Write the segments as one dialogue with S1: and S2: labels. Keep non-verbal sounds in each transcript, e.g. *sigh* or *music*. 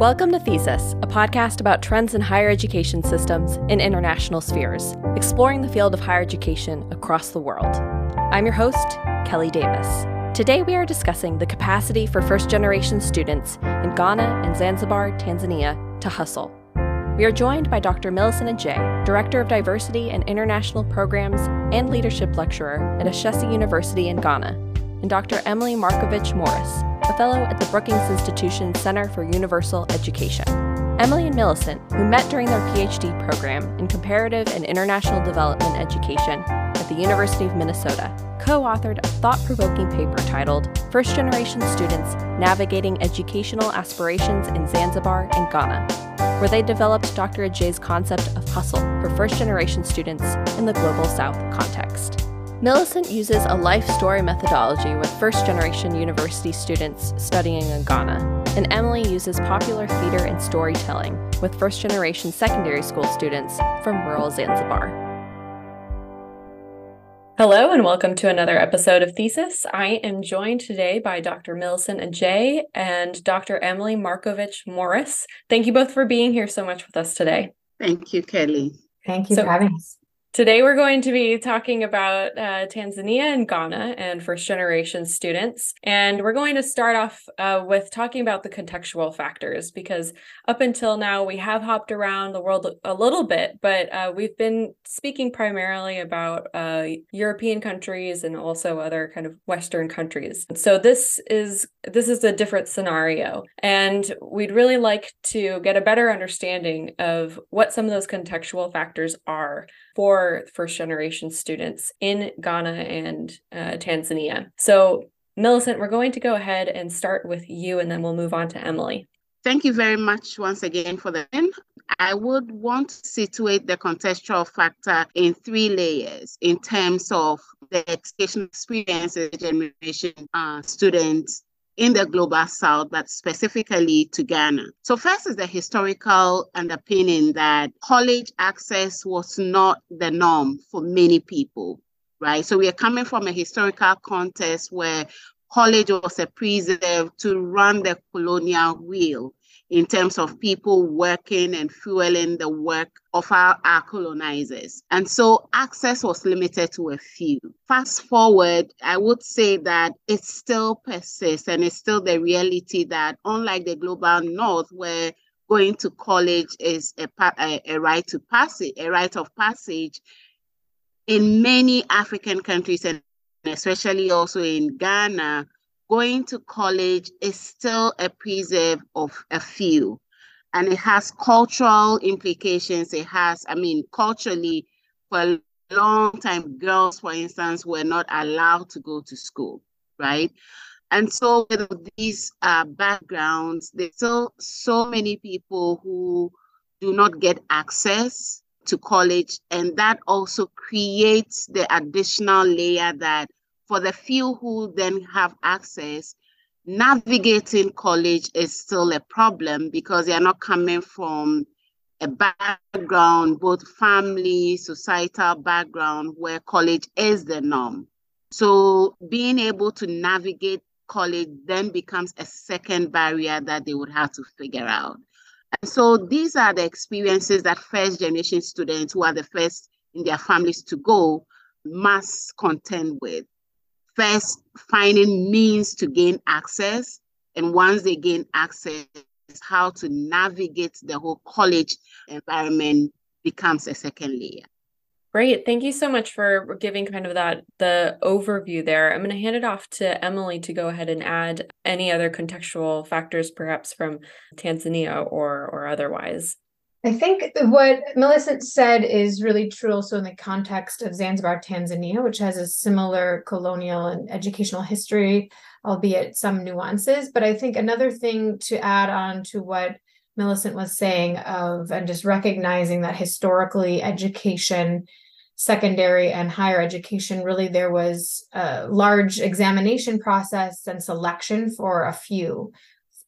S1: Welcome to Thesis, a podcast about trends in higher education systems in international spheres, exploring the field of higher education across the world. I'm your host, Kelly Davis. Today we are discussing the capacity for first generation students in Ghana and Zanzibar, Tanzania, to hustle. We are joined by Dr. Millicent Adjei, Director of Diversity and International Programs and Leadership Lecturer at Ashesi University in Ghana, and Dr. Emily Markovich Morris, a fellow at the Brookings Institution Center for Universal Education. Emily and Millicent, who met during their PhD program in Comparative and International Development Education at the University of Minnesota, co authored a thought provoking paper titled First Generation Students Navigating Educational Aspirations in Zanzibar and Ghana where they developed Dr. Adjei's concept of hustle for first generation students in the Global South context. Millicent uses a life story methodology with first generation university students studying in Ghana, and Emily uses popular theater and storytelling with first generation secondary school students from rural Zanzibar. Hello, and welcome to another episode of Thesis. I am joined today by Dr. Millicent Adjei and Dr. Emily Markovich Morris. Thank you both for being here so much with us today.
S2: Thank you, Kelly.
S3: Thank you so, for having us.
S1: Today, we're going to be talking about uh, Tanzania and Ghana and first generation students. And we're going to start off uh, with talking about the contextual factors because up until now, we have hopped around the world a little bit, but uh, we've been speaking primarily about uh, European countries and also other kind of Western countries. So this is this is a different scenario, and we'd really like to get a better understanding of what some of those contextual factors are for first generation students in Ghana and uh, Tanzania. So, Millicent, we're going to go ahead and start with you, and then we'll move on to Emily.
S2: Thank you very much once again for the in. I would want to situate the contextual factor in three layers in terms of the education experience of the generation uh, students in the global south, but specifically to Ghana. So, first is the historical underpinning that college access was not the norm for many people, right? So, we are coming from a historical context where college was a preserve to run the colonial wheel in terms of people working and fueling the work of our, our colonizers. And so access was limited to a few. Fast forward, I would say that it still persists and it's still the reality that unlike the global north where going to college is a, a, a right to passage, a right of passage, in many African countries and especially also in Ghana, going to college is still a preserve of a few. And it has cultural implications. It has, I mean, culturally, for a long time, girls, for instance, were not allowed to go to school, right? And so with these uh, backgrounds, there's still so many people who do not get access to college. And that also creates the additional layer that for the few who then have access, navigating college is still a problem because they're not coming from a background, both family, societal background, where college is the norm. So being able to navigate college then becomes a second barrier that they would have to figure out. And so these are the experiences that first generation students who are the first in their families to go must contend with first finding means to gain access. And once they gain access, how to navigate the whole college environment becomes a second layer.
S1: Great. Thank you so much for giving kind of that the overview there. I'm going to hand it off to Emily to go ahead and add any other contextual factors perhaps from Tanzania or or otherwise.
S3: I think what Millicent said is really true also in the context of Zanzibar, Tanzania, which has a similar colonial and educational history, albeit some nuances. But I think another thing to add on to what Millicent was saying of and just recognizing that historically education, secondary and higher education, really there was a large examination process and selection for a few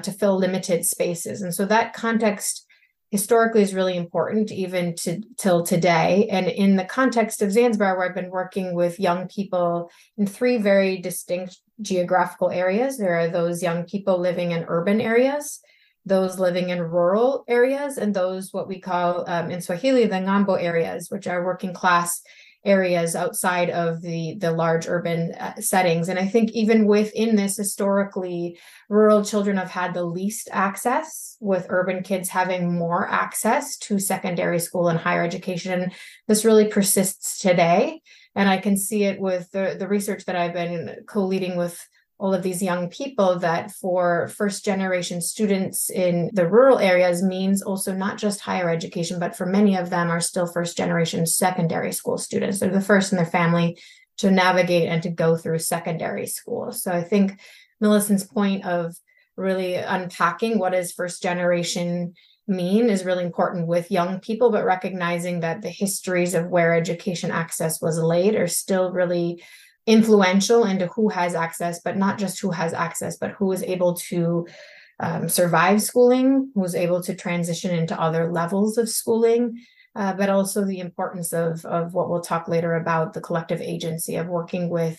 S3: to fill limited spaces. And so that context historically is really important even to till today. And in the context of zanzibar where i've been working with young people in three very distinct geographical areas there are those young people living in urban areas those living in rural areas and those what we call um, in Swahili the ngambo areas, which are working class areas outside of the the large urban uh, settings. And i think even within this historically rural children have had the least access with urban kids having more access to secondary school and higher education. This really persists today. And i can see it with the, the research that i've been co-leading with all of these young people that for first generation students in the rural areas means also not just higher education, but for many of them are still first generation secondary school students. They're the first in their family to navigate and to go through secondary school. So I think Millicent's point of really unpacking what is first generation mean is really important with young people, but recognizing that the histories of where education access was laid are still really influential into who has access, but not just who has access, but who is able to um, survive schooling, who's able to transition into other levels of schooling, uh, but also the importance of, of what we'll talk later about the collective agency of working with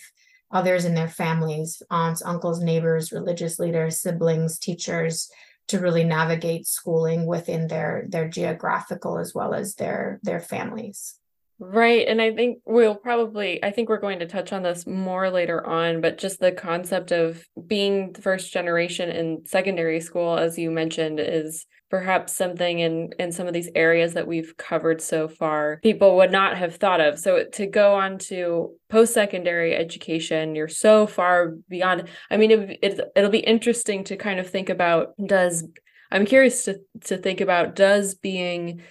S3: others in their families, aunts, uncles, neighbors, religious leaders, siblings, teachers, to really navigate schooling within their their geographical as well as their their families.
S1: Right. And I think we'll probably, I think we're going to touch on this more later on, but just the concept of being the first generation in secondary school, as you mentioned, is perhaps something in in some of these areas that we've covered so far people would not have thought of so to go on to post-secondary education you're so far beyond i mean it, it, it'll be interesting to kind of think about does i'm curious to to think about does being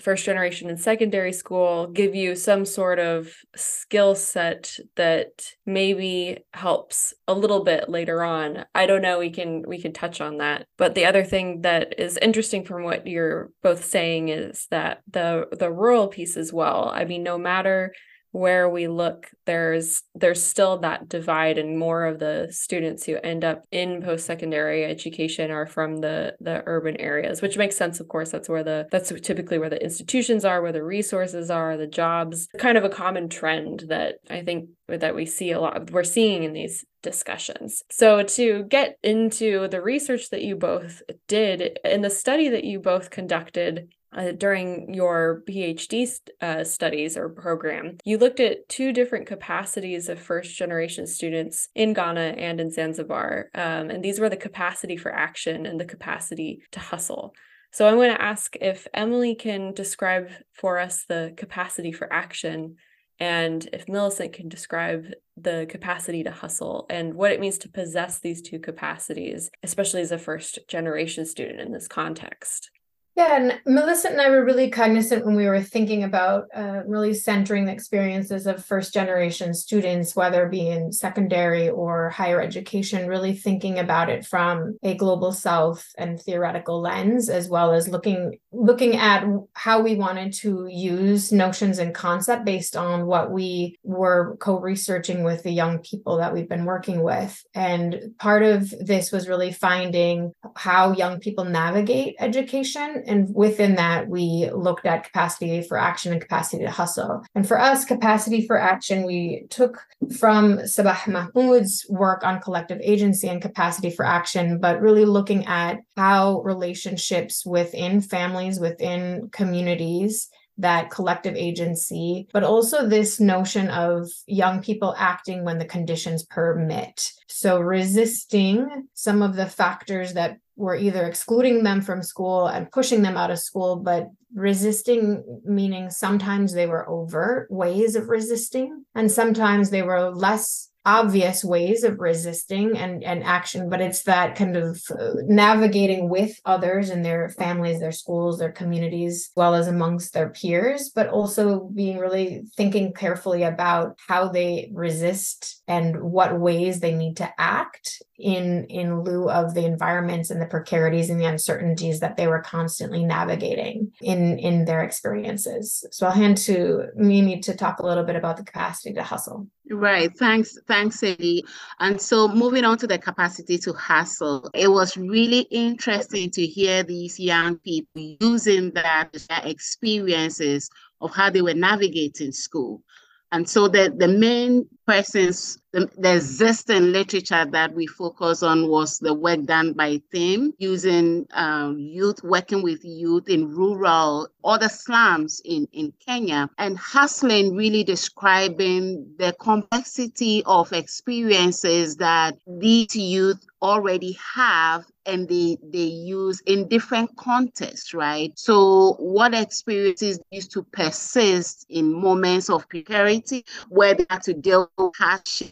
S1: first generation in secondary school give you some sort of skill set that maybe helps a little bit later on. I don't know we can we can touch on that. But the other thing that is interesting from what you're both saying is that the the rural piece as well. I mean no matter where we look there's there's still that divide and more of the students who end up in post-secondary education are from the the urban areas which makes sense of course. That's where the that's typically where the institutions are where the resources are the jobs kind of a common trend that i think that we see a lot we're seeing in these discussions. So to get into the research that you both did in the study that you both conducted uh, during your PhD st- uh, studies or program, you looked at two different capacities of first generation students in Ghana and in Zanzibar. Um, and these were the capacity for action and the capacity to hustle. So I'm going to ask if Emily can describe for us the capacity for action and if Millicent can describe the capacity to hustle and what it means to possess these two capacities, especially as a first generation student in this context.
S3: Yeah, and Melissa and I were really cognizant when we were thinking about uh, really centering the experiences of first generation students, whether it be in secondary or higher education, really thinking about it from a global south and theoretical lens, as well as looking looking at how we wanted to use notions and concept based on what we were co-researching with the young people that we've been working with. And part of this was really finding how young people navigate education and within that, we looked at capacity for action and capacity to hustle. And for us, capacity for action, we took from Saba Mahmood's work on collective agency and capacity for action, but really looking at how relationships within families, within communities, that collective agency, but also this notion of young people acting when the conditions permit. So resisting some of the factors that were either excluding them from school and pushing them out of school, but resisting meaning sometimes they were overt ways of resisting, and sometimes they were less obvious ways of resisting and, and action, but it's that kind of uh, navigating with others and their families, their schools, their communities, as well as amongst their peers, but also being really thinking carefully about how they resist and what ways they need to act in in lieu of the environments and the precarities and the uncertainties that they were constantly navigating in in their experiences. So I'll hand to Mimi to talk a little bit about the capacity to hustle.
S2: Right. Thanks. Thanks, Eddie. And so moving on to the capacity to hustle, it was really interesting to hear these young people using that their experiences of how they were navigating school. And so the, the main persons the, the existing literature that we focus on was the work done by Tim using um, youth, working with youth in rural, other slums in, in Kenya, and hustling really describing the complexity of experiences that these youth already have and they they use in different contexts right? So what experiences used to persist in moments of precarity where they had to deal with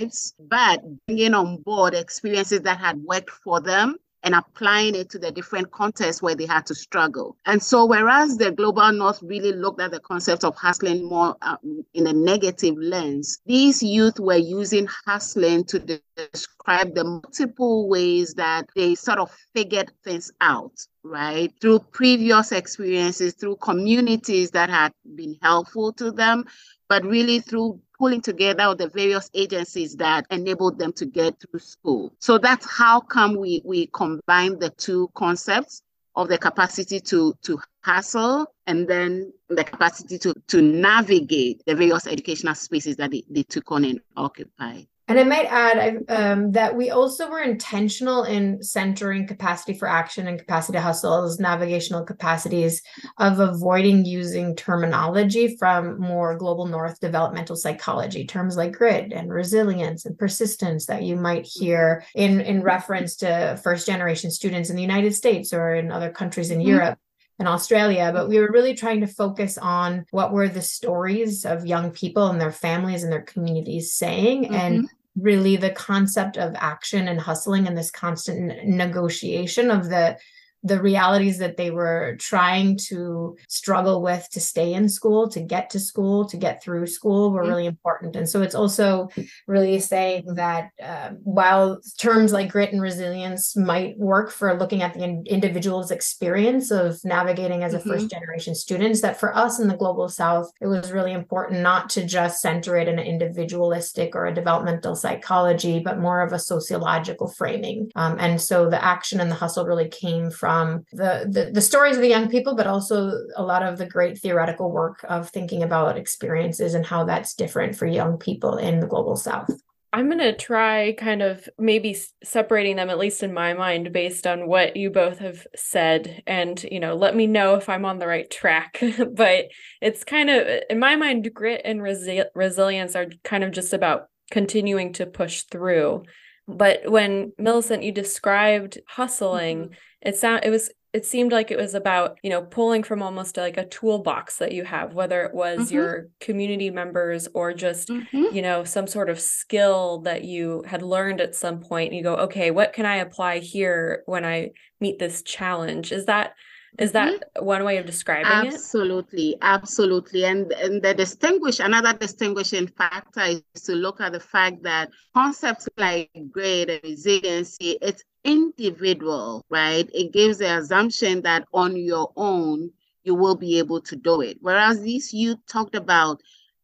S2: hardships but bringing on board experiences that had worked for them and applying it to the different contexts where they had to struggle. And so, whereas the global north really looked at the concept of hustling more um, in a negative lens, these youth were using hustling to describe the multiple ways that they sort of figured things out right? Through previous experiences, through communities that had been helpful to them, but really through pulling together the various agencies that enabled them to get through school. So that's how come we we combine the two concepts of the capacity to to hustle and then the capacity to to navigate the various educational spaces that they, they took on and occupied.
S3: And I might add um, that we also were intentional in centering capacity for action and capacity to hustle as navigational capacities of avoiding using terminology from more global north developmental psychology, terms like grit and resilience and persistence that you might hear in, in reference to first generation students in the United States or in other countries in mm-hmm. Europe in Australia, but we were really trying to focus on what were the stories of young people and their families and their communities saying mm-hmm. and really the concept of action and hustling and this constant negotiation of the the realities that they were trying to struggle with to stay in school, to get to school, to get through school were mm-hmm. really important. And so it's also really saying that uh, while terms like grit and resilience might work for looking at the in- individual's experience of navigating as a mm-hmm. first generation students, that for us in the global south, it was really important not to just center it in an individualistic or a developmental psychology, but more of a sociological framing. Um, and so the action and the hustle really came from from the, the, the stories of the young people, but also a lot of the great theoretical work of thinking about experiences and how that's different for young people in the global south.
S1: I'm going to try kind of maybe separating them, at least in my mind, based on what you both have said. And, you know, let me know if I'm on the right track. *laughs* but it's kind of, in my mind, grit and resi- resilience are kind of just about continuing to push through. But when Millicent, you described hustling, mm-hmm it sound it was it seemed like it was about you know pulling from almost like a toolbox that you have whether it was mm-hmm. your community members or just mm-hmm. you know some sort of skill that you had learned at some point and you go okay what can i apply here when i meet this challenge is that is that mm-hmm. one way of describing
S2: absolutely, it? Absolutely, absolutely. And, and the distinguish another distinguishing factor is to look at the fact that concepts like grade and resiliency, it's individual, right? It gives the assumption that on your own, you will be able to do it. Whereas these you talked about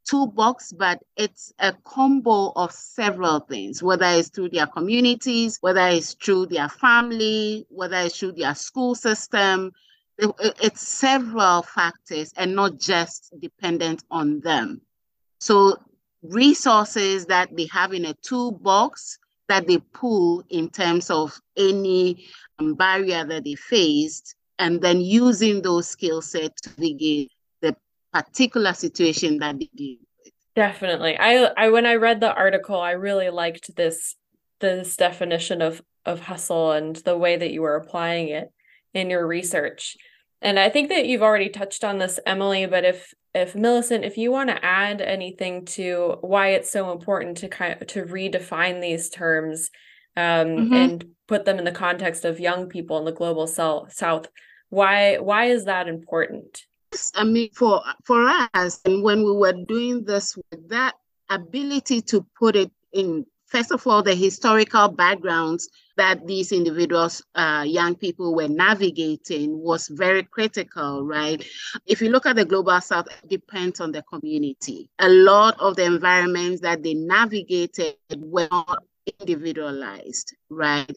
S2: toolbox, but it's a combo of several things, whether it's through their communities, whether it's through their family, whether it's through their school system. It's several factors and not just dependent on them. So resources that they have in a toolbox that they pull in terms of any um, barrier that they faced, and then using those skill sets to navigate the particular situation that they deal with.
S1: Definitely. I, I when I read the article, I really liked this this definition of of hustle and the way that you were applying it in your research. And I think that you've already touched on this, Emily, but if if Millicent, if you want to add anything to why it's so important to kind of to redefine these terms um, mm-hmm. and put them in the context of young people in the global south, why why is that important?
S2: I mean, for for us, and when we were doing this, that ability to put it in first of all, the historical backgrounds that these individuals, uh, young people were navigating was very critical, right? If you look at the global south, it depends on the community. A lot of the environments that they navigated were not individualized, right?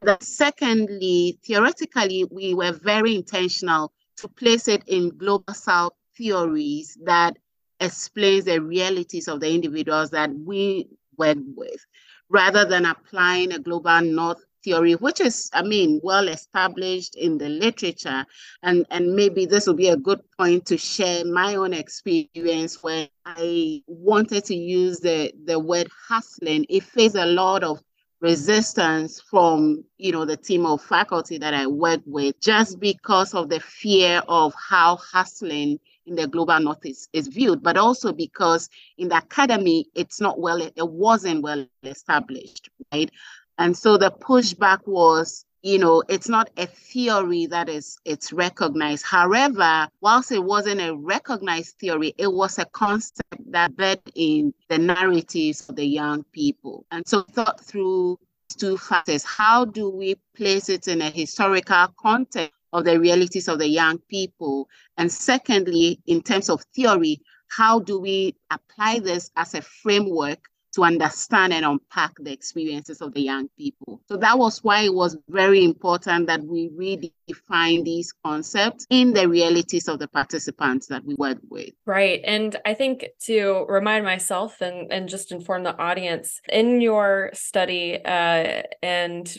S2: And secondly, theoretically, we were very intentional to place it in global south theories that explains the realities of the individuals that we worked with, rather than applying a global north theory, which is, I mean, well established in the literature. And, and maybe this will be a good point to share my own experience where I wanted to use the, the word hustling. It faced a lot of resistance from you know the team of faculty that I work with just because of the fear of how hustling in the global north is, is viewed, but also because in the academy it's not well it wasn't well established, right? And so the pushback was you know it's not a theory that is it's recognized however whilst it wasn't a recognized theory it was a concept that bed in the narratives of the young people and so thought through two factors how do we place it in a historical context of the realities of the young people and secondly in terms of theory how do we apply this as a framework to understand and unpack the experiences of the young people. So that was why it was very important that we redefine these concepts in the realities of the participants that we work with.
S1: Right. And I think to remind myself and, and just inform the audience in your study, uh, and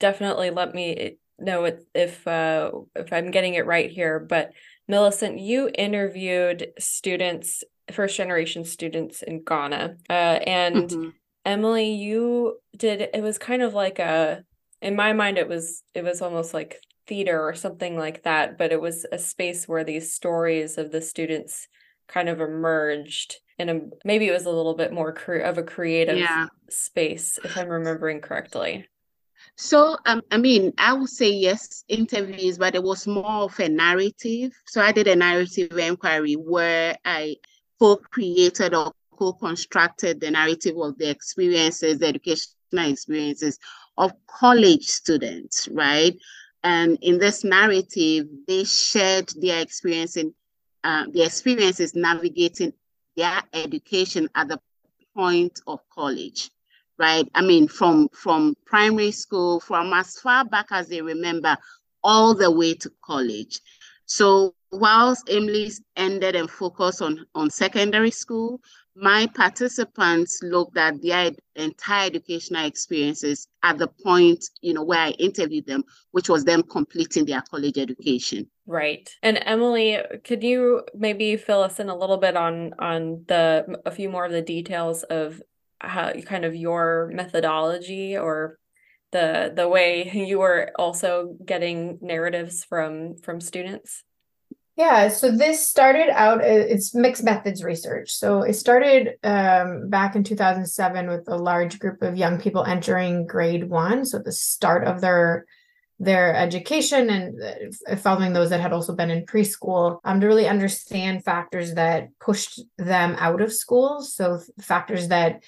S1: definitely let me know if uh, if I'm getting it right here, but Millicent, you interviewed students first generation students in Ghana. Uh, and mm-hmm. Emily, you did it was kind of like a in my mind it was it was almost like theater or something like that, but it was a space where these stories of the students kind of emerged in a maybe it was a little bit more cre- of a creative yeah. space if I'm remembering correctly.
S2: So, um, I mean, I would say yes, interviews, but it was more of a narrative. So I did a narrative inquiry where I co-created or co-constructed the narrative of the experiences, the educational experiences of college students, right? And in this narrative, they shared their experience in uh, their experiences navigating their education at the point of college, right? I mean, from from primary school, from as far back as they remember, all the way to college. So whilst Emily's ended and focused on, on secondary school, my participants looked at their entire educational experiences at the point, you know, where I interviewed them, which was them completing their college education.
S1: Right. And Emily, could you maybe fill us in a little bit on on the a few more of the details of how kind of your methodology or the the way *laughs* you were also getting narratives from from students?
S3: Yeah so this started out uh, it's mixed methods research. So it started um, back in 2007 with a large group of young people entering grade one so the start of their their education and uh, following those that had also been in preschool um, to really understand factors that pushed them out of school. So factors that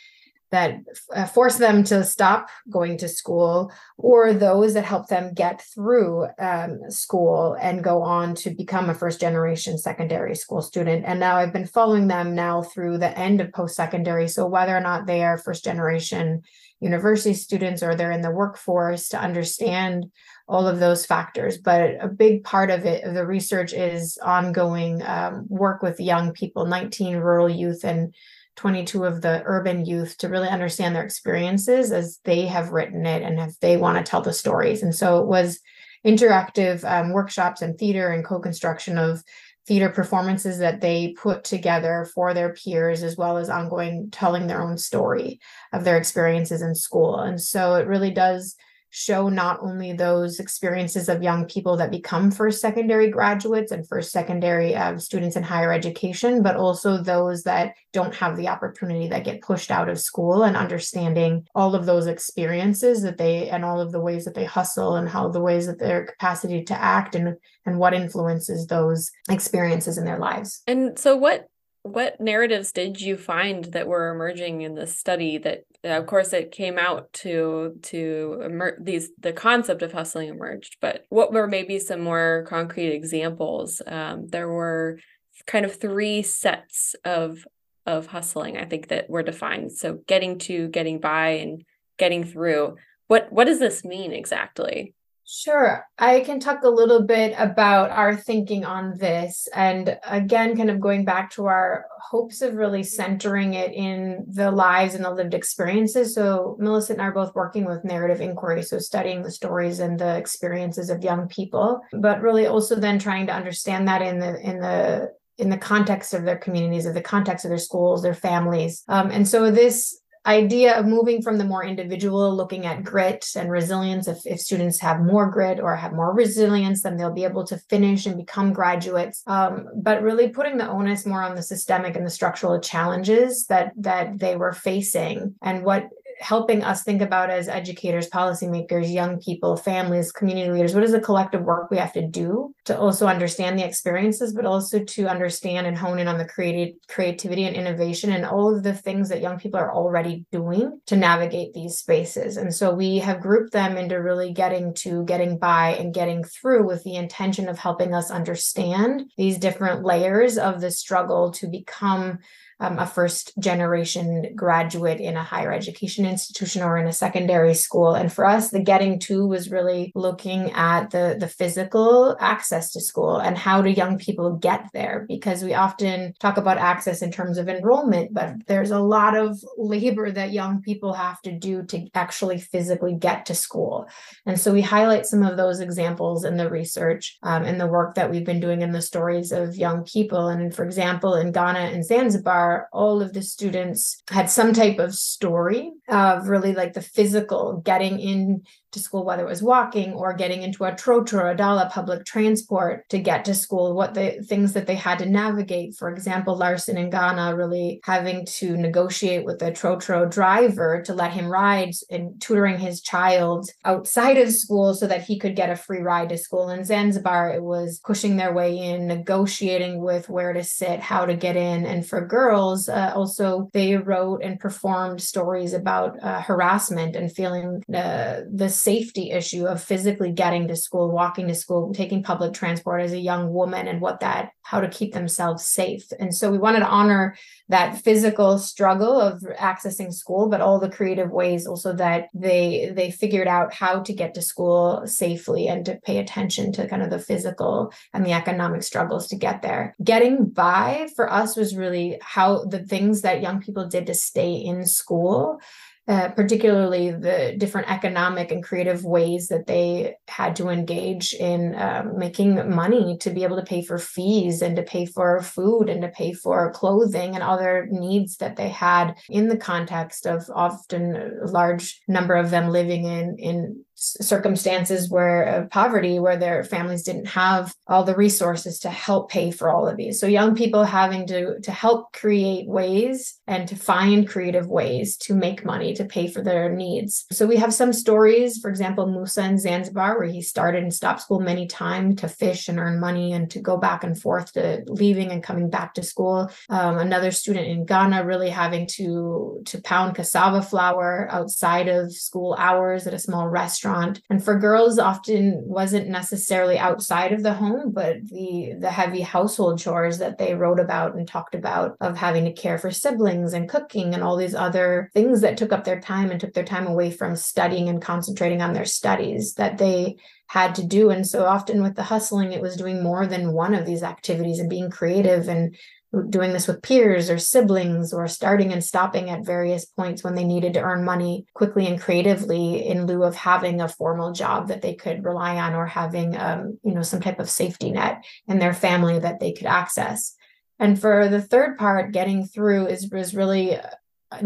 S3: that uh, force them to stop going to school or those that help them get through um, school and go on to become a first generation secondary school student. And now i've been following them now through the end of post-secondary. So whether or not they are first generation university students or they're in the workforce to understand all of those factors. But a big part of it of the research is ongoing um, work with young people 19 rural youth and 22 of the urban youth to really understand their experiences as they have written it and if they want to tell the stories. And so it was interactive um, workshops and theater and co-construction of theater performances that they put together for their peers as well as ongoing telling their own story of their experiences in school and so it really does show not only those experiences of young people that become first secondary graduates and first secondary uh, students in higher education, but also those that don't have the opportunity that get pushed out of school and understanding all of those experiences that they and all of the ways that they hustle and how the ways that their capacity to act and and what influences those experiences in their lives.
S1: And so what what narratives did you find that were emerging in this study that of course it came out to to emer- these the concept of hustling emerged but what were maybe some more concrete examples? Um, there were kind of three sets of of hustling i think that were defined. So getting to getting by and getting through. What what does this mean exactly
S3: Sure. I can talk a little bit about our thinking on this. And again, kind of going back to our hopes of really centering it in the lives and the lived experiences. So, Millicent and I are both working with narrative inquiry, so studying the stories and the experiences of young people, but really also then trying to understand that in the in the in the context of their communities, of the context of their schools, their families. Um, and so this idea of moving from the more individual looking at grit and resilience. If, if students have more grit or have more resilience then they'll be able to finish and become graduates. Um, but really putting the onus more on the systemic and the structural challenges that that they were facing and what helping us think about as educators, policymakers, young people, families, community leaders, what is the collective work we have to do to also understand the experiences, but also to understand and hone in on the creative creativity and innovation and all of the things that young people are already doing to navigate these spaces. And so we have grouped them into really getting to getting by and getting through with the intention of helping us understand these different layers of the struggle to become um, a first generation graduate in a higher education institution or in a secondary school. And for us, the getting to was really looking at the, the physical access to school and how do young people get there? Because we often talk about access in terms of enrollment, but there's a lot of labor that young people have to do to actually physically get to school. And so we highlight some of those examples in the research um, and the work that we've been doing in the stories of young people. And for example, in Ghana and Zanzibar, all of the students had some type of story of really like the physical getting in to school, whether it was walking or getting into a trotro or a dala public transport to get to school, what the things that they had to navigate. For example, Larson in Ghana really having to negotiate with a trotro driver to let him ride and tutoring his child outside of school so that he could get a free ride to school. In Zanzibar, it was pushing their way in, negotiating with where to sit, how to get in. And for girls, uh, also they wrote and performed stories about uh, harassment and feeling uh, this safety issue of physically getting to school, walking to school, taking public transport as a young woman and what that, how to keep themselves safe. And so we wanted to honor that physical struggle of accessing school, but all the creative ways also that they they figured out how to get to school safely and to pay attention to kind of the physical and the economic struggles to get there. Getting by for us was really how the things that young people did to stay in school uh, particularly the different economic and creative ways that they had to engage in um, making money to be able to pay for fees and to pay for food and to pay for clothing and other needs that they had in the context of often a large number of them living in in circumstances where poverty where their families didn't have all the resources to help pay for all of these. So young people having to to help create ways and to find creative ways to make money to pay for their needs. So we have some stories for example musa in zanzibar where he started and stopped school many times to fish and earn money and to go back and forth to leaving and coming back to school. Um, another student in ghana really having to to pound cassava flour outside of school hours at a small restaurant restaurant. And for girls often wasn't necessarily outside of the home but the the heavy household chores that they wrote about and talked about of having to care for siblings and cooking and all these other things that took up their time and took their time away from studying and concentrating on their studies that they had to do. And so often with the hustling it was doing more than one of these activities and being creative and doing this with peers or siblings or starting and stopping at various points when they needed to earn money quickly and creatively in lieu of having a formal job that they could rely on or having um, you know some type of safety net in their family that they could access. And for the third part getting through is, is really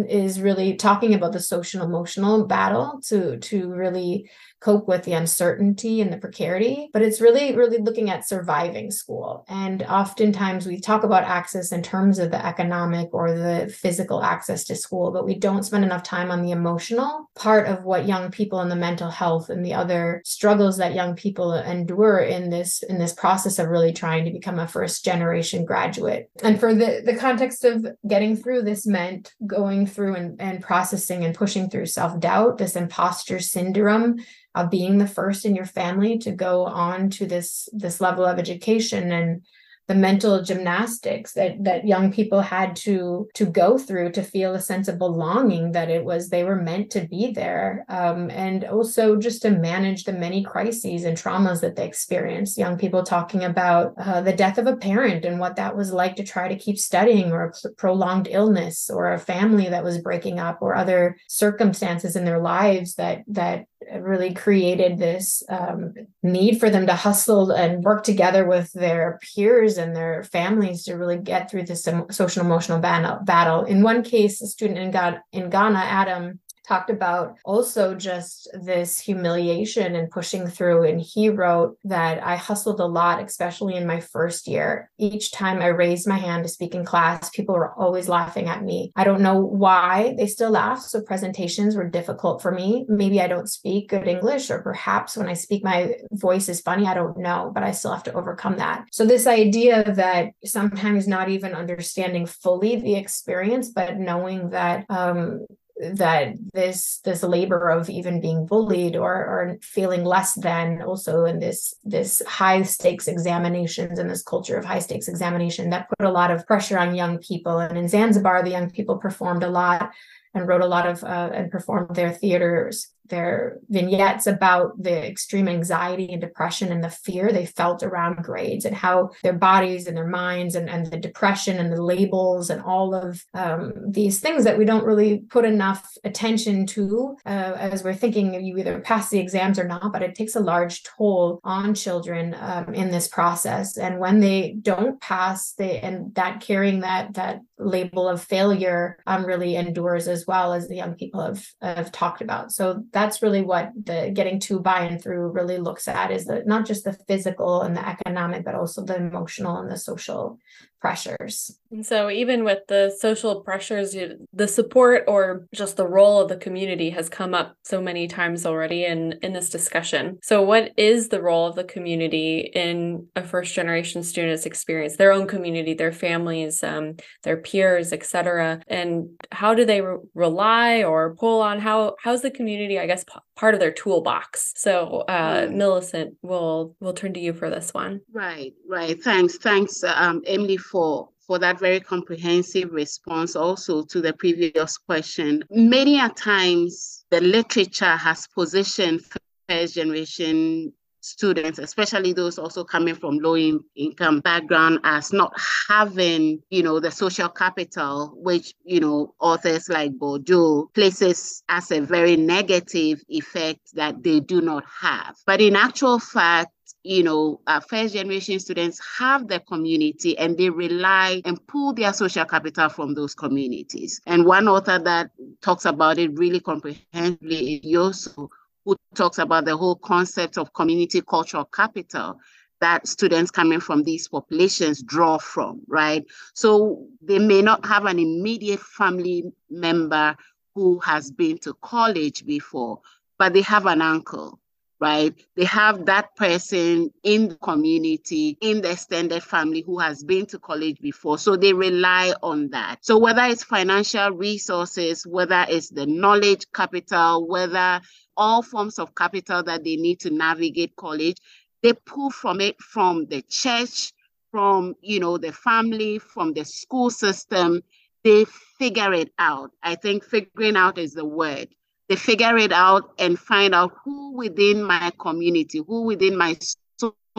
S3: is really talking about the social emotional battle to to really cope with the uncertainty and the precarity, but it's really, really looking at surviving school. And oftentimes we talk about access in terms of the economic or the physical access to school, but we don't spend enough time on the emotional part of what young people and the mental health and the other struggles that young people endure in this in this process of really trying to become a first generation graduate. And for the, the context of getting through this meant going through and, and processing and pushing through self-doubt, this imposter syndrome of being the first in your family to go on to this this level of education and the mental gymnastics that that young people had to to go through to feel a sense of belonging that it was they were meant to be there um, and also just to manage the many crises and traumas that they experienced. Young people talking about uh, the death of a parent and what that was like to try to keep studying or a prolonged illness or a family that was breaking up or other circumstances in their lives that that really created this um, need for them to hustle and work together with their peers and their families to really get through this social emotional battle. In one case, a student in Ghana, in Ghana Adam, talked about also just this humiliation and pushing through. And he wrote that I hustled a lot, especially in my first year. Each time I raised my hand to speak in class, people were always laughing at me. I don't know why they still laugh. So presentations were difficult for me. Maybe I don't speak good English, or perhaps when I speak, my voice is funny. I don't know, but I still have to overcome that. So, this idea that sometimes not even understanding fully the experience, but knowing that um, that this this labor of even being bullied or or feeling less than also in this this high stakes examinations and this culture of high stakes examination that put a lot of pressure on young people. And in Zanzibar the young people performed a lot and wrote a lot of uh, and performed their theaters their vignettes about the extreme anxiety and depression and the fear they felt around grades and how their bodies and their minds and, and the depression and the labels and all of um, these things that we don't really put enough attention to uh, as we're thinking you either pass the exams or not but it takes a large toll on children um, in this process. And when they don't pass they and that carrying that that label of failure um, really endures as well as the young people have have talked about. So that's really what the getting to by and through really looks at is that not just the physical and the economic, but also the emotional and the social pressures.
S1: And so, even with the social pressures, the support or just the role of the community has come up so many times already in, in this discussion. So, what is the role of the community in a first generation student's experience, their own community, their families, um, their peers, etc.? And how do they re- rely or pull on how how's the community, I guess, p- part of their toolbox? So, uh, mm. Millicent, we'll we'll turn to you for this one.
S2: Right, right. Thanks, thanks, um, Emily for for that very comprehensive response also to the previous question. Many a times the literature has positioned first generation students, especially those also coming from low in- income background, as not having, you know, the social capital, which, you know, authors like Bourdieu places as a very negative effect that they do not have. But in actual fact, you know, uh, first generation students have the community and they rely and pull their social capital from those communities. And one author that talks about it really comprehensively is Yosso, who talks about the whole concept of community cultural capital that students coming from these populations draw from, right? So they may not have an immediate family member who has been to college before, but they have an uncle right? They have that person in the community, in the extended family who has been to college before. So they rely on that. So whether it's financial resources, whether it's the knowledge capital, whether all forms of capital that they need to navigate college, they pull from it from the church, from you know the family, from the school system. They figure it out. I think figuring out is the word they figure it out and find out who within my community, who within my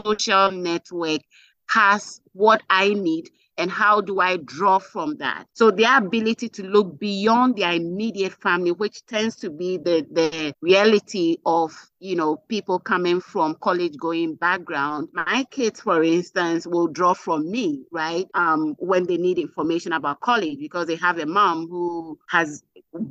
S2: social network has what I need and how do I draw from that? So their ability to look beyond their immediate family, which tends to be the, the reality of, you know, people coming from college going background. My kids, for instance, will draw from me, right? Um, when they need information about college because they have a mom who has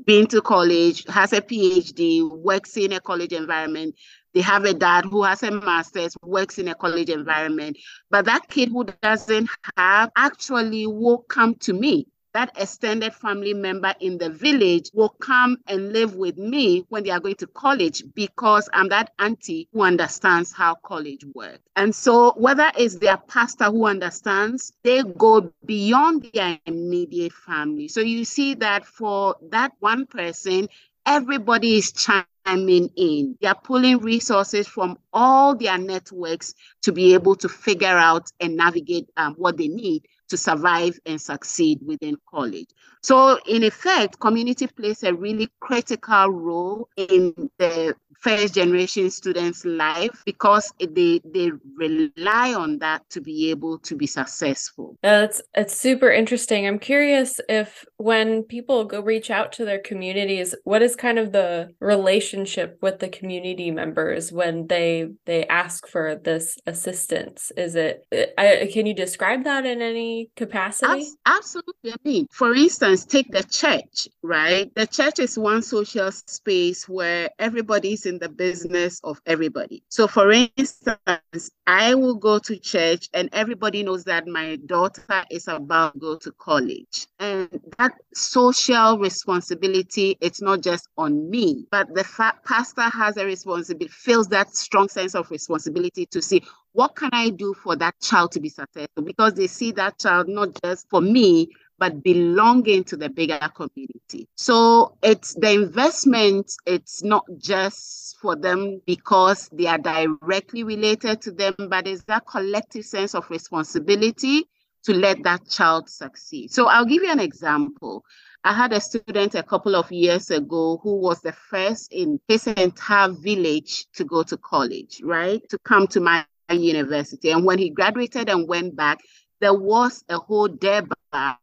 S2: been to college, has a PhD, works in a college environment. They have a dad who has a master's, works in a college environment. But that kid who doesn't have actually will come to me that extended family member in the village will come and live with me when they are going to college because I'm that auntie who understands how college works. And so, whether it's their pastor who understands, they go beyond their immediate family. So, you see that for that one person, everybody is chiming in. They are pulling resources from all their networks to be able to figure out and navigate um, what they need to survive and succeed within college. So, in effect, community plays a really critical role in the first generation students' life because they they rely on that to be able to be successful.
S1: That's it's super interesting. I'm curious if when people go reach out to their communities, what is kind of the relationship with the community members when they they ask for this assistance? Is it I, can you describe that in any capacity?
S2: Absolutely. I mean, for instance, take the church, right? The church is one social space where everybody's in the business of everybody. So, for instance, I will go to church and everybody knows that my daughter is about to go to college. And that social responsibility, it's not just on me, but the fa- pastor has a responsibility, feels that strong sense of responsibility to see what can I do for that child to be successful? Because they see that child not just for me, but belonging to the bigger community. So it's the investment, it's not just for them because they are directly related to them, but it's that collective sense of responsibility to let that child succeed. So I'll give you an example. I had a student a couple of years ago who was the first in his entire village to go to college, right? To come to my university. And when he graduated and went back, there was a whole Durbar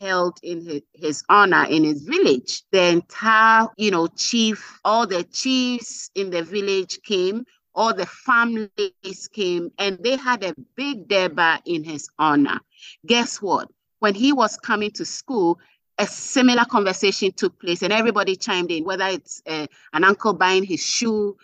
S2: held in his, honor in his village. The entire, you know, chief, all the chiefs in the village came, all the families came, and they had a big durbar in his honor. Guess what? When he was coming to school, a similar conversation took place and everybody chimed in, whether it's uh, an uncle buying his shoe,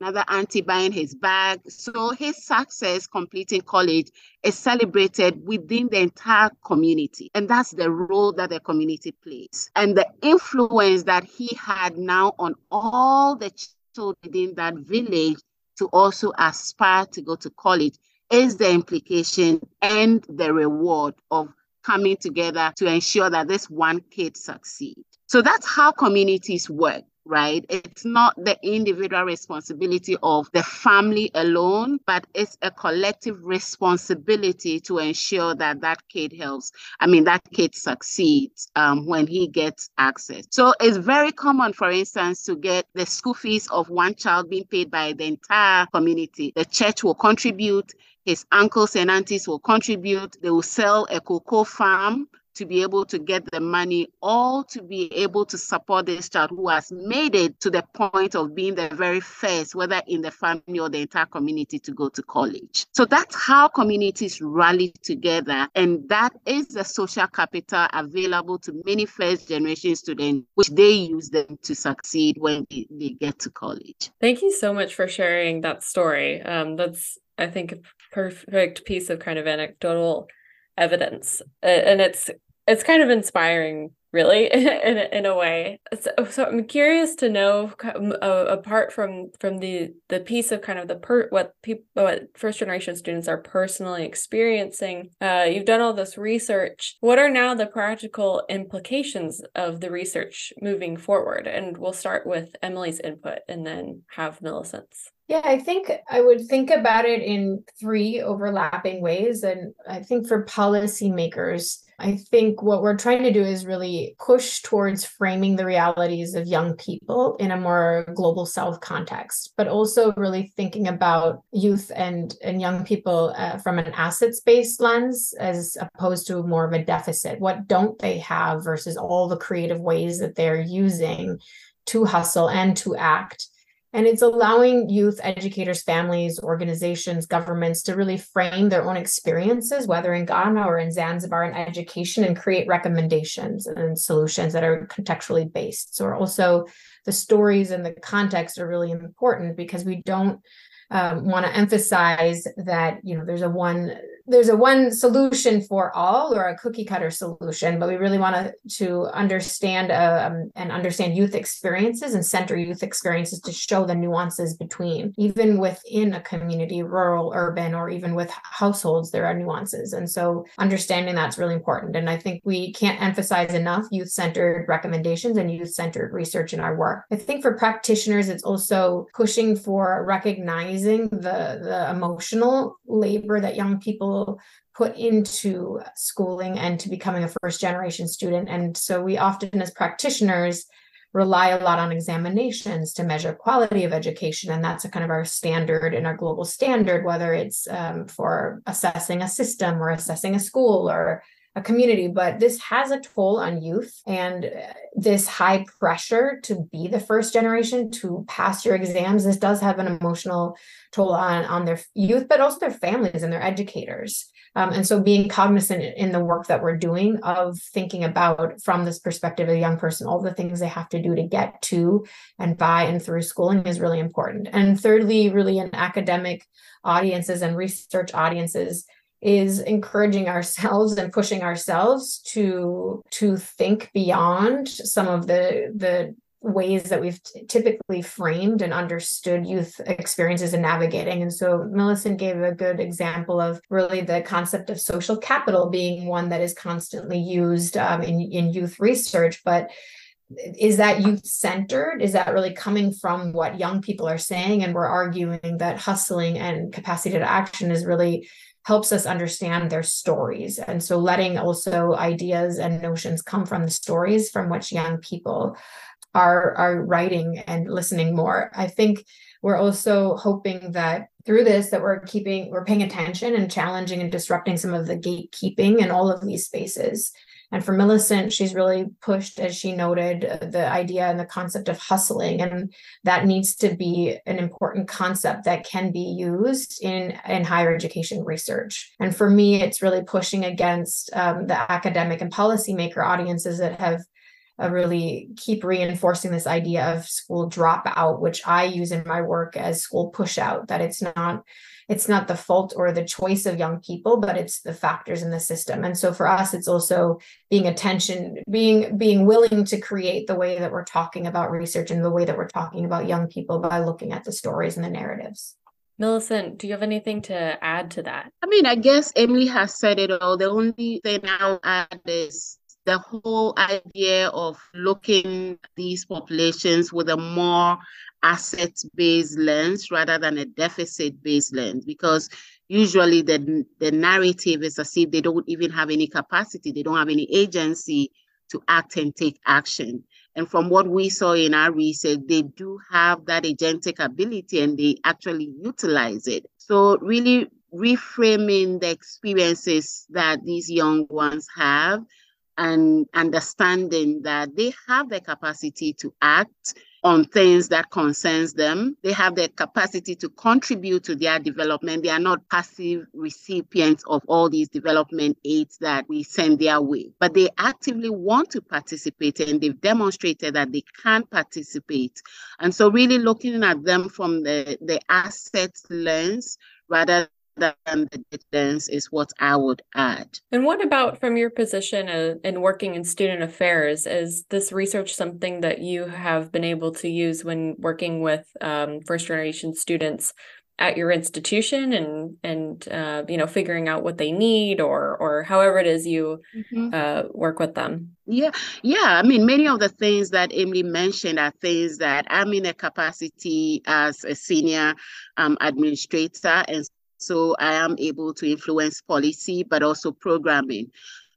S2: another auntie buying his bag. So his success completing college is celebrated within the entire community. And that's the role that the community plays. And the influence that he had now on all the children within that village to also aspire to go to college is the implication and the reward of coming together to ensure that this one kid succeeds. So that's how communities work right? It's not the individual responsibility of the family alone, but it's a collective responsibility to ensure that that kid helps. I mean, that kid succeeds um, when he gets access. So it's very common, for instance, to get the school fees of one child being paid by the entire community. The church will contribute. His uncles and aunties will contribute. They will sell a cocoa farm to be able to get the money, all to be able to support this child who has made it to the point of being the very first, whether in the family or the entire community, to go to college. So that's how communities rally together. And that is the social capital available to many first generation students, which they use them to succeed when they, they get to college.
S1: Thank you so much for sharing that story. Um, that's, I think, a perfect piece of kind of anecdotal evidence and it's it's kind of inspiring really *laughs* in, in a way. So, so i'm curious to know uh, apart from from the the piece of kind of the per what people what first generation students are personally experiencing uh, you've done all this research. What are now the practical implications of the research moving forward? And we'll start with emily's input and then have millicent's.
S3: Yeah, I think I would think about it in three overlapping ways. And I think for policymakers, I think what we're trying to do is really push towards framing the realities of young people in a more global South context, but also really thinking about youth and, and young people uh, from an assets based lens as opposed to more of a deficit. What don't they have versus all the creative ways that they're using to hustle and to act? And it's allowing youth, educators, families, organizations, governments to really frame their own experiences, whether in Ghana or in Zanzibar, in education and create recommendations and solutions that are contextually based. So, also the stories and the context are really important because we don't um, want to emphasize that you know there's a one there's a one solution for all or a cookie cutter solution, but we really want to to understand um, and understand youth experiences and center youth experiences to show the nuances between even within a community, rural, urban, or even with households, there are nuances. And so understanding that's really important. And I think we can't emphasize enough youth centered recommendations and youth centered research in our work. I think for practitioners, it's also pushing for recognizing the, the emotional labor that young people put into schooling and to becoming a first generation student. And so we often, as practitioners, rely a lot on examinations to measure quality of education and that's a kind of our standard and our global standard whether it's um, for assessing a system or assessing a school or a community but this has a toll on youth and uh, this high pressure to be the first generation to pass your exams this does have an emotional toll on on their youth but also their families and their educators um, and so being cognizant in the work that we're doing of thinking about from this perspective of a young person, all the things they have to do to get to and by and through schooling is really important. And thirdly, really in academic audiences and research audiences, is encouraging ourselves and pushing ourselves to to think beyond some of the the ways that we've t- typically framed and understood youth experiences and navigating. And so Millicent gave a good example of really the concept of social capital being one that is constantly used um, in, in youth research. But is that youth centered? Is that really coming from what young people are saying? And we're arguing that hustling and capacity to action is really helps us understand their stories. And so letting also ideas and notions come from the stories from which young people are are writing and listening more. I think we're also hoping that through this that we're keeping we're paying attention and challenging and disrupting some of the gatekeeping in all of these spaces. And for Millicent, she's really pushed, as she noted, the idea and the concept of hustling. And that needs to be an important concept that can be used in, in higher education research. And for me, it's really pushing against um, the academic and policymaker audiences that have uh, really keep reinforcing this idea of school dropout, which I use in my work as school pushout. that it's not it's not the fault or the choice of young people but it's the factors in the system and so for us it's also being attention being being willing to create the way that we're talking about research and the way that we're talking about young people by looking at the stories and the narratives
S1: Millicent, do you have anything to add to that?
S2: I mean, I guess Emily has said it all. The only thing I'll add is the whole idea of looking these populations with a more asset-based lens rather than a deficit-based lens because usually the, the narrative is as if they don't even have any capacity they don't have any agency to act and take action. And from what we saw in our research they do have that agentic ability and they actually utilize it. So really reframing the experiences that these young ones have and understanding that they have the capacity to act on things that concerns them. They have the capacity to contribute to their development. They are not passive recipients of all these development aids that we send their way, but they actively want to participate and they've demonstrated that they can participate. And so really looking at them from the, the assets lens rather than the distance is what I would add.
S1: And what about from your position in working in student affairs? Is this research something that you have been able to use when working with um, first generation students at your institution and and uh, you know figuring out what they need or or however it is you mm-hmm. uh, work with them
S2: yeah yeah i mean many of the things that emily mentioned are things that i'm in a capacity as a senior um, administrator and so I am able to influence policy, but also programming.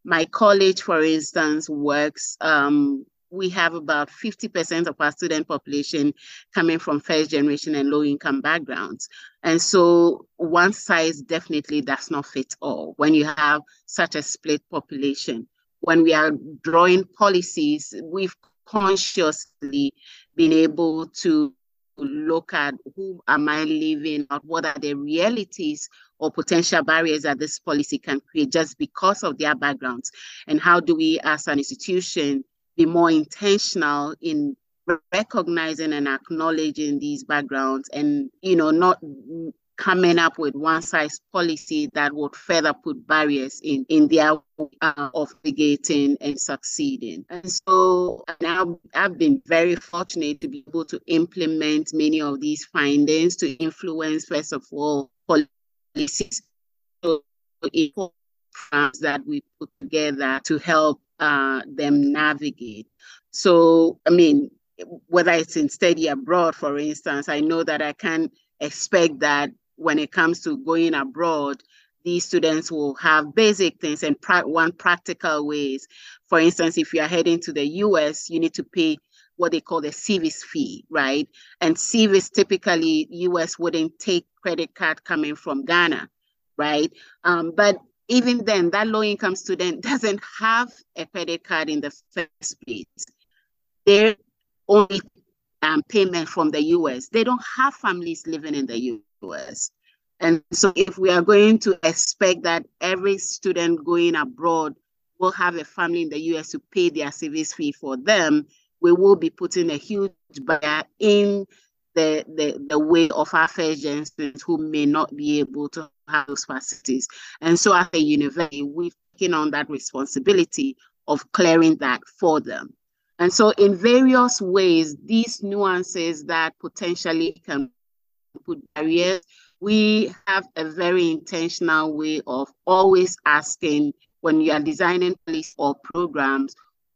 S2: My college, for instance, works. Um, we have about 50% of our student population coming from first generation and low income backgrounds. And so one size definitely does not fit all when you have such a split population. When we are drawing policies, we've consciously been able to look at who am I living or what are the realities or potential barriers that this policy can create just because of their backgrounds, and how do we as an institution be more intentional in recognizing and acknowledging these backgrounds and you know not coming up with one size policy that would further put barriers in, in their uh, of navigating and succeeding. And so now I've been very fortunate to be able to implement many of these findings to influence, first of all, policies that we put together to help uh, them navigate. So, I mean, whether it's in study abroad, for instance, I know that I can expect that when it comes to going abroad, these students will have basic things and pra- one practical ways. For instance, if you are heading to the US, you need to pay what they call the SEVIS fee, right? And SEVIS typically US wouldn't take credit card coming from Ghana, right? Um, but even then, that low income student *laughs* doesn't have a credit card in the first place. They're only um, payment from the US. They don't have families living in the US. And so, if we are going to expect that every student going abroad will have a family in the US to pay their SEVIS fee for them, we will be putting a huge barrier in the, the, the way of our first gen students who may not be able to have those facilities. And so, as a university, we've taken on that responsibility of clearing that for them. And so, in various ways, these nuances that potentially can put barriers, we have a very intentional way of always asking when you are designing policies or programs,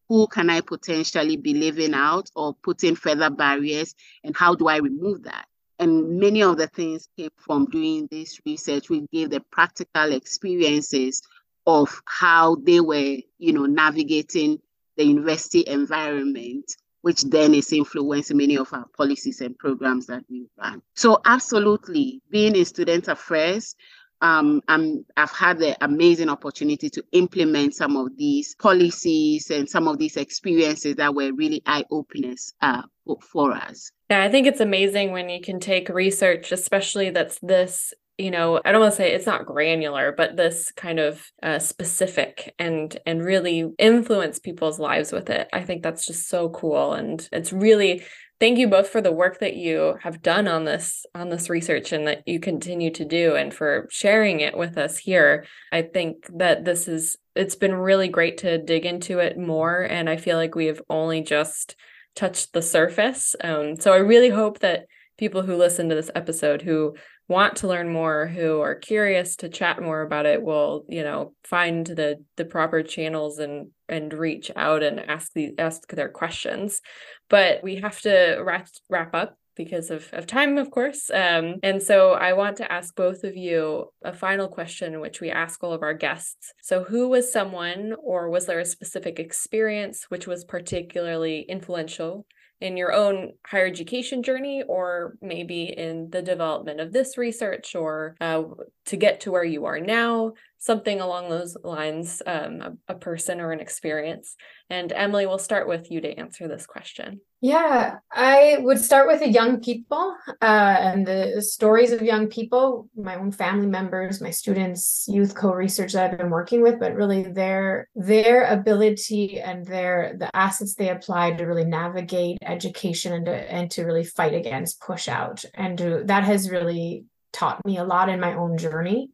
S2: who can I potentially be leaving out or putting further barriers, and how do I remove that? And many of the things came from doing this research. We gave the practical experiences of how they were, you know, navigating the university environment, which then is influencing many of our policies and programs that we run. So, absolutely, being in student affairs, um, I'm, I've had the amazing opportunity to implement some of these policies and some of these experiences that were really eye openers uh, for us.
S1: Yeah, I think it's amazing when you can take research, especially that's this you know i don't want to say it's not granular but this kind of uh, specific and and really influence people's lives with it. I think that's just so cool and it's really thank you both for the work that you have done on this on this research and that you continue to do and for sharing it with us here. I think that this is it's been really great to dig into it more and i feel like we have only just touched the surface. Um, so i really hope that people who listen to this episode who want to learn more who are curious to chat more about it will you know find the the proper channels and and reach out and ask the ask their questions but we have to wrap wrap up because of, of time, of course. Um, and so I want to ask both of you a final question, which we ask all of our guests. So, who was someone, or was there a specific experience which was particularly influential in your own higher education journey or maybe in the development of this research or uh, to get to where you are now something along those lines um, a, a person or an experience. And emily we'll start with you to answer this question.
S3: Yeah i would start with the young people uh, and the stories of young people my own family members my students youth co-research that i've been working with but really their their ability and their the assets they apply to really navigate education and to, and to really fight against push out. And to, that has really taught me a lot in my own journey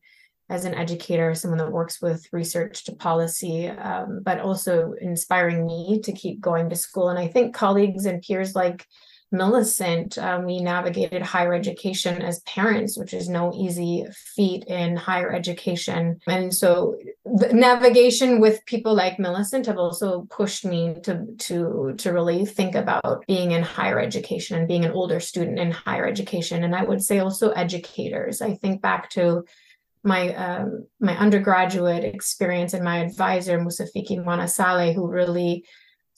S3: as an educator, someone that works with research to policy, um, but also inspiring me to keep going to school. And I think colleagues and peers like Millicent, um, we navigated higher education as parents, which is no easy feat in higher education. And so, navigation with people like Millicent have also pushed me to to to really think about being in higher education and being an older student in higher education. And I would say also educators. I think back to my um, my undergraduate experience and my advisor Musafiki Mwanasale, who really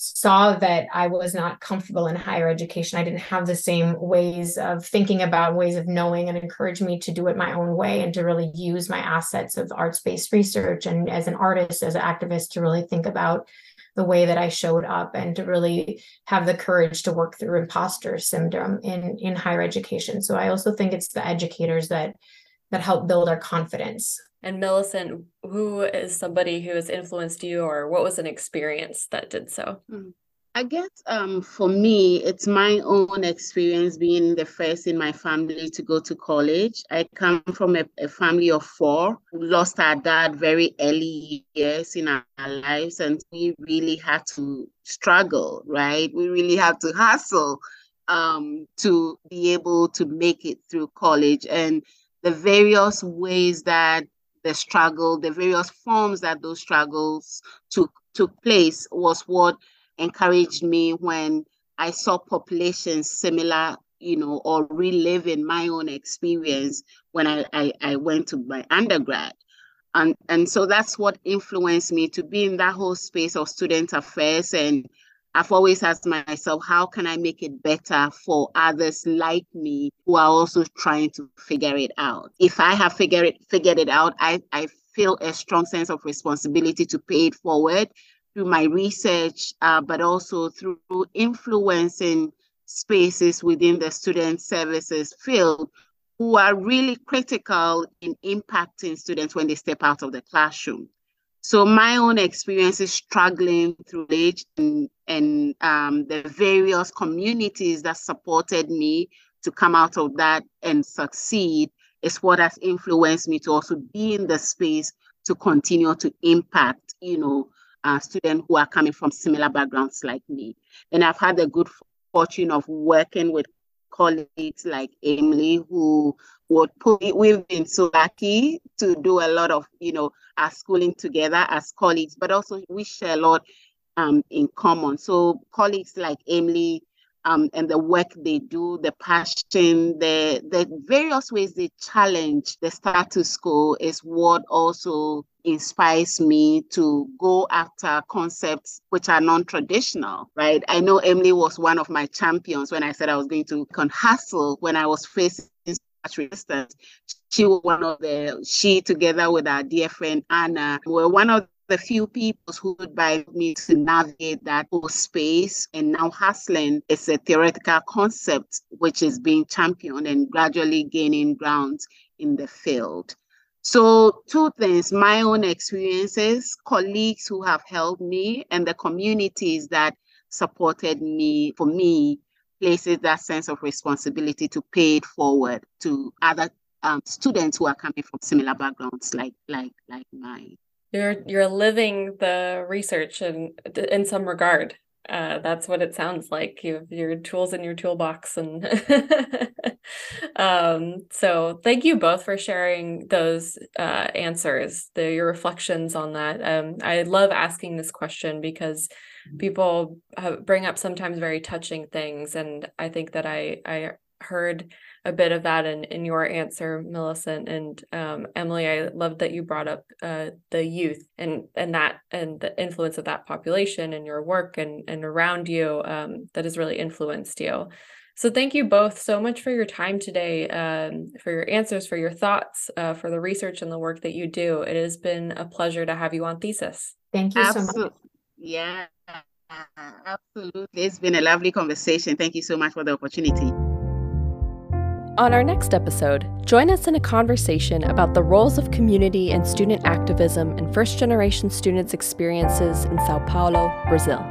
S3: saw that I was not comfortable in higher education. I didn't have the same ways of thinking about ways of knowing and encouraged me to do it my own way and to really use my assets of arts-based research and as an artist, as an activist, to really think about the way that I showed up and to really have the courage to work through imposter syndrome in in higher education. So I also think it's the educators that that help build our confidence.
S1: And Millicent, who is somebody who has influenced you, or what was an experience that did so? Hmm.
S2: I guess um, for me, it's my own experience being the first in my family to go to college. I come from a, a family of four who lost our dad very early years in our, our lives, and we really had to struggle, right? We really had to hustle um, to be able to make it through college. And the various ways that the struggle, the various forms that those struggles took took place was what encouraged me when I saw populations similar, you know, or reliving my own experience when I, I, I went to my undergrad. And, and so that's what influenced me to be in that whole space of student affairs. And I've always asked myself, how can I make it better for others like me who are also trying to figure it out? If I have figured it, figured it out, I, I feel a strong sense of responsibility to pay it forward through my research, uh, but also through influencing spaces within the student services field who are really critical in impacting students when they step out of the classroom. So my own experiences struggling through age and, and um, the various communities that supported me to come out of that and succeed is what has influenced me to also be in the space to continue to impact, you know, uh, students who are coming from similar backgrounds like me. And I've had the good fortune of working with colleagues like Emily, who put, we've been so lucky to do a lot of, you know, our schooling together as colleagues, but also we share a lot um, in common. So colleagues like Emily um, and the work they do, the passion, the, the various ways they challenge the status quo is what also inspires me to go after concepts which are non-traditional, right? I know Emily was one of my champions when I said I was going to con hustle when I was facing resistance. She was one of the, she together with our dear friend Anna, were one of the few people who would buy me to navigate that whole space. And now hustling is a theoretical concept which is being championed and gradually gaining ground in the field. So, two things my own experiences, colleagues who have helped me, and the communities that supported me, for me, places that sense of responsibility to pay it forward to other um, students who are coming from similar backgrounds like like like mine.
S1: You're you're living the research in in some regard. Uh, that's what it sounds like. You have your tools in your toolbox, and *laughs* um, so thank you both for sharing those uh, answers, the, your reflections on that. Um, I love asking this question because people bring up sometimes very touching things, and I think that I I heard a bit of that in, in your answer, Millicent and um, Emily. I love that you brought up uh, the youth and and that and the influence of that population and your work and and around you um, that has really influenced you. So thank you both so much for your time today, um, for your answers, for your thoughts, uh, for the research and the work that you do. It has been a pleasure to have you on Thesis.
S3: Thank you Absolutely. so much.
S2: Yeah, Ah, absolutely. It's been a lovely conversation. Thank you so much for the opportunity.
S1: On our next episode, join us in a conversation about the roles of community and student activism in first generation students' experiences in Sao Paulo, Brazil.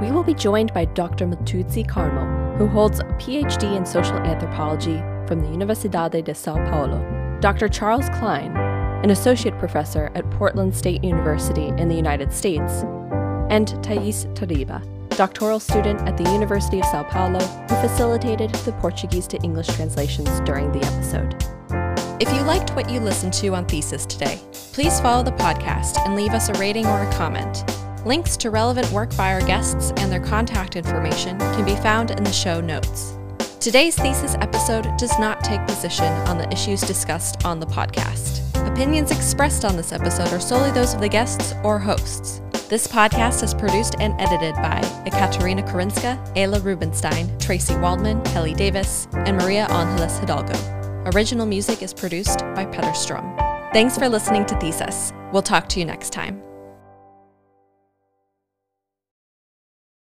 S1: We will be joined by Dr. Mututsi Carmo, who holds a PhD in social anthropology from the Universidade de Sao Paulo, Dr. Charles Klein, an associate professor at Portland State University in the United States, and Thais Tariba, doctoral student at the University of Sao Paulo, who facilitated the Portuguese to English translations during the episode. If you liked what you listened to on Thesis today, please follow the podcast and leave us a rating or a comment. Links to relevant work by our guests and their contact information can be found in the show notes. Today's thesis episode does not take position on the issues discussed on the podcast. Opinions expressed on this episode are solely those of the guests or hosts. This podcast is produced and edited by Ekaterina Korinska, Ayla Rubenstein, Tracy Waldman, Kelly Davis, and Maria Angeles Hidalgo. Original music is produced by Petter Strom. Thanks for listening to Thesis. We'll talk to you next time.